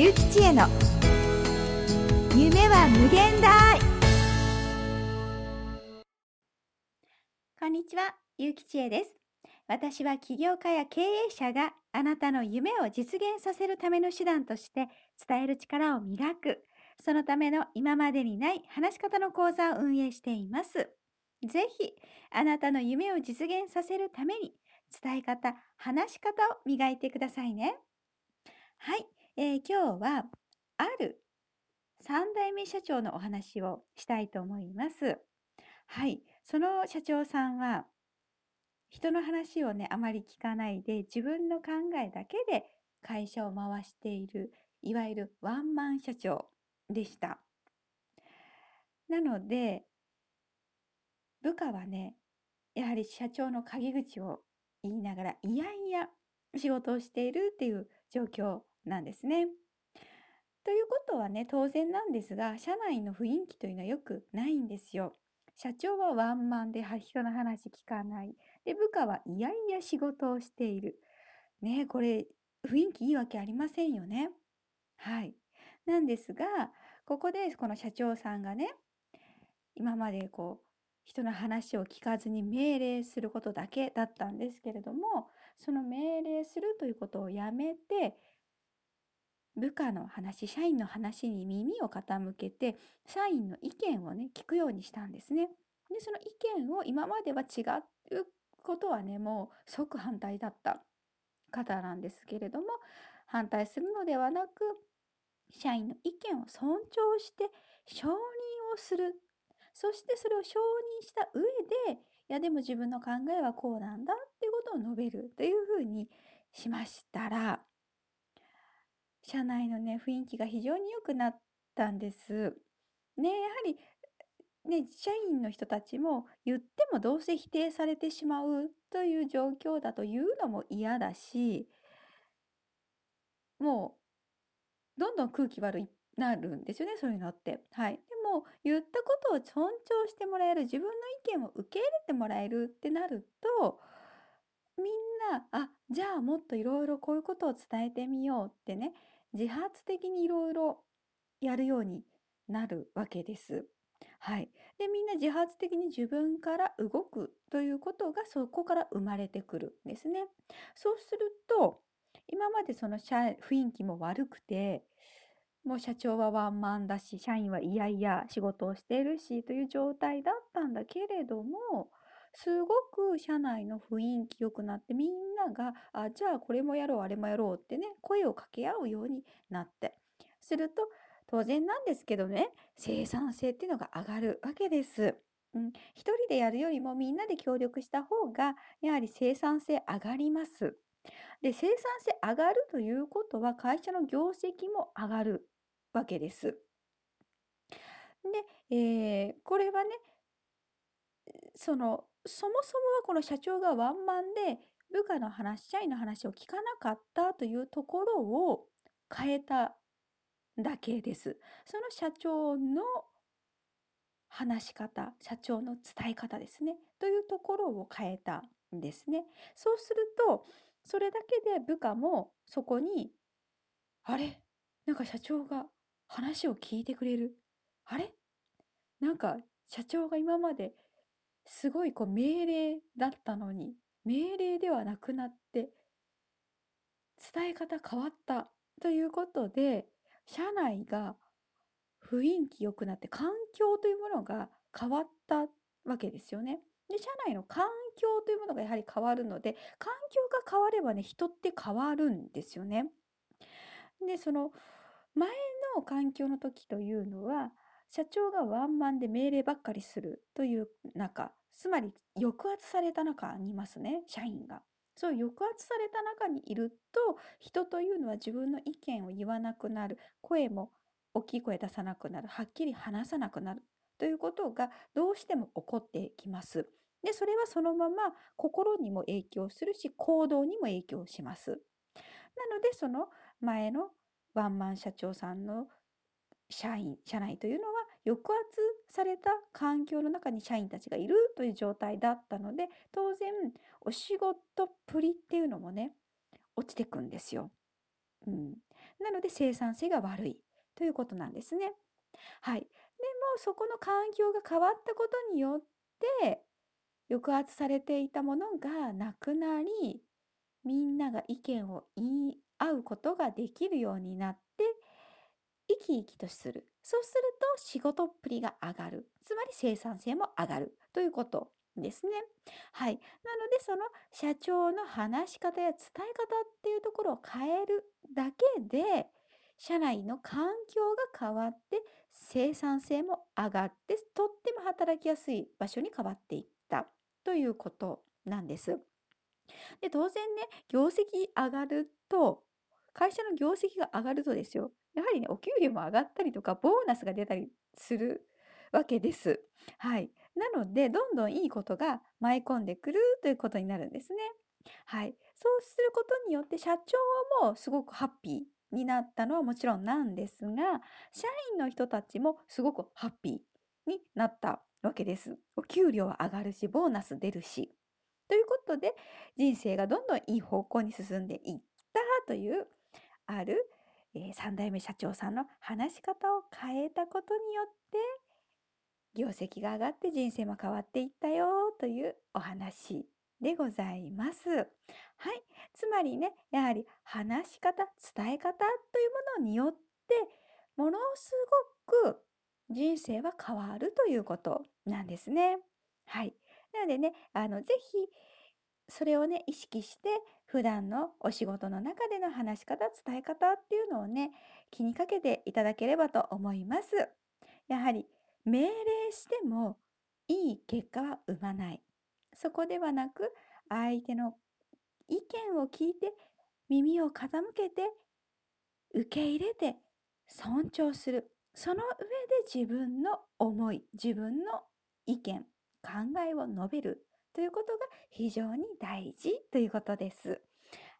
結城千恵の。夢は無限大。こんにちは結城千恵です。私は起業家や経営者があなたの夢を実現させるための手段として伝える力を磨く。そのための今までにない話し方の講座を運営しています。ぜひあなたの夢を実現させるために伝え方、話し方を磨いてくださいね。はい、えー、今日はある3代目社長のお話をしたいと思います。はい、その社長さんは人の話をね、あまり聞かないで自分の考えだけで会社を回しているいわゆるワンマン社長でした。なので部下はねやはり社長の陰口を言いながらいやいや仕事をしているっていう状況なんですね。ということはね当然なんですが社内の雰囲気というのは良くないんですよ。社長はワンマンで人の話聞かない。で部下はいやいや仕事をしている。ねこれ雰囲気いいわけありませんよね。はい。なんですがここでこの社長さんがね今までこう人の話を聞かずに命令することだけだったんですけれどもその命令するということをやめて部下の話社員の話に耳を傾けて社員の意見をね聞くようにしたんですね。でその意見を今までは違うことはねもう即反対だった方なんですけれども反対するのではなく社員の意見を尊重して承認をするそしてそれを承認した上でいやでも自分の考えはこうなんだっていうことを述べるというふうにしましたら社内のね雰囲気が非常に良くなったんです。ねやはりね、社員の人たちも言ってもどうせ否定されてしまうという状況だというのも嫌だしもうどんどん空気悪いなるんですよねそういうのって。はい、でも言ったことを尊重してもらえる自分の意見を受け入れてもらえるってなるとみんなあじゃあもっといろいろこういうことを伝えてみようってね自発的にいろいろやるようになるわけです。はい、でみんな自発的に自分から動くということがそこから生まれてくるんですね。そうすると今までその雰囲気も悪くてもう社長はワンマンだし、社員はいやいや仕事をしているしという状態だったんだけれども、すごく社内の雰囲気良くなってみんなが、あ、じゃあこれもやろう、あれもやろうってね、声を掛け合うようになって。すると、当然なんですけどね、生産性っていうのが上がるわけです。うん、一人でやるよりもみんなで協力した方が、やはり生産性上がります。で、生産性上がるということは会社の業績も上がるわけです。で、えー、これはね、その、そもそもはこの社長がワンマンで部下の話、社員の話を聞かなかったというところを変えただけです。その社長の話し方、社長の伝え方ですね。というところを変えたんですね。そうすると、それだけで部下もそこに、あれ？なんか社長が話を聞いてくれる？あれ？なんか社長が今まですごいこう命令だったのに命令ではなくなって伝え方変わったということで社内が雰囲気良くなって環境というものが変わったわけですよね。で社内の環境というものがやはり変わるので環境が変わればね人って変わるんですよね。でその前の環境の時というのは社長がワンマンで命令ばっかりするという中つまり抑圧された中にいますね社員が。そう抑圧された中にいると人というのは自分の意見を言わなくなる声も大きい声出さなくなるはっきり話さなくなるということがどうしても起こってきます。でそれはそのまま心にも影響するし行動にも影響します。なのでその前のワンマン社長さんの社員、社内というのは抑圧された環境の中に社員たちがいるという状態だったので、当然お仕事っぷりっていうのもね、落ちてくんですよ。うん、なので生産性が悪いということなんですね。はい。でもそこの環境が変わったことによって抑圧されていたものがなくなりみんなが意見を言い合うことができるようになってき生きとするそうすると仕事っぷりが上がるつまり生産性も上がるということですね。はい。なのでその社長の話し方や伝え方っていうところを変えるだけで社内の環境が変わって生産性も上がってとっても働きやすい場所に変わっていったということなんです。で当然ね業績上がると会社の業績が上がるとですよやはりねお給料も上がったりとかボーナスが出たりするわけです。はい。なのでどんどんいいことが舞い込んでくるということになるんですね。はい。そうすることによって社長もすごくハッピーになったのはもちろんなんですが社員の人たちもすごくハッピーになったわけです。お給料は上がるしボーナス出るしということで人生がどんどんいい方向に進んでいったというある、えー、3代目社長さんの話し方を変えたことによって業績が上がって人生も変わっていったよというお話でございます。はい。つまりね、やはり話し方、伝え方というものによって、ものすごく人生は変わるということなんですね。はい。なのでね、あの、ぜひ、それをね、意識して、普段のお仕事の中での話し方、伝え方っていうのをね、気にかけていただければと思います。やはり、命令してもいい結果は生まない。そこではなく、相手の意見を聞いて、耳を傾けて、受け入れて、尊重する。その上で自分の思い、自分の意見、考えを述べるということが非常に大事ということです。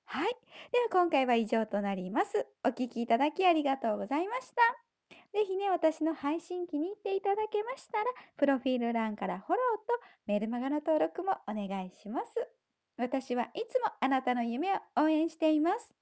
はい。では今回は以上となります。お聴きいただきありがとうございました。ぜひね、私の配信気に入っていただけましたら、プロフィール欄からフォローとメルマガの登録もお願いします。私はいつもあなたの夢を応援しています。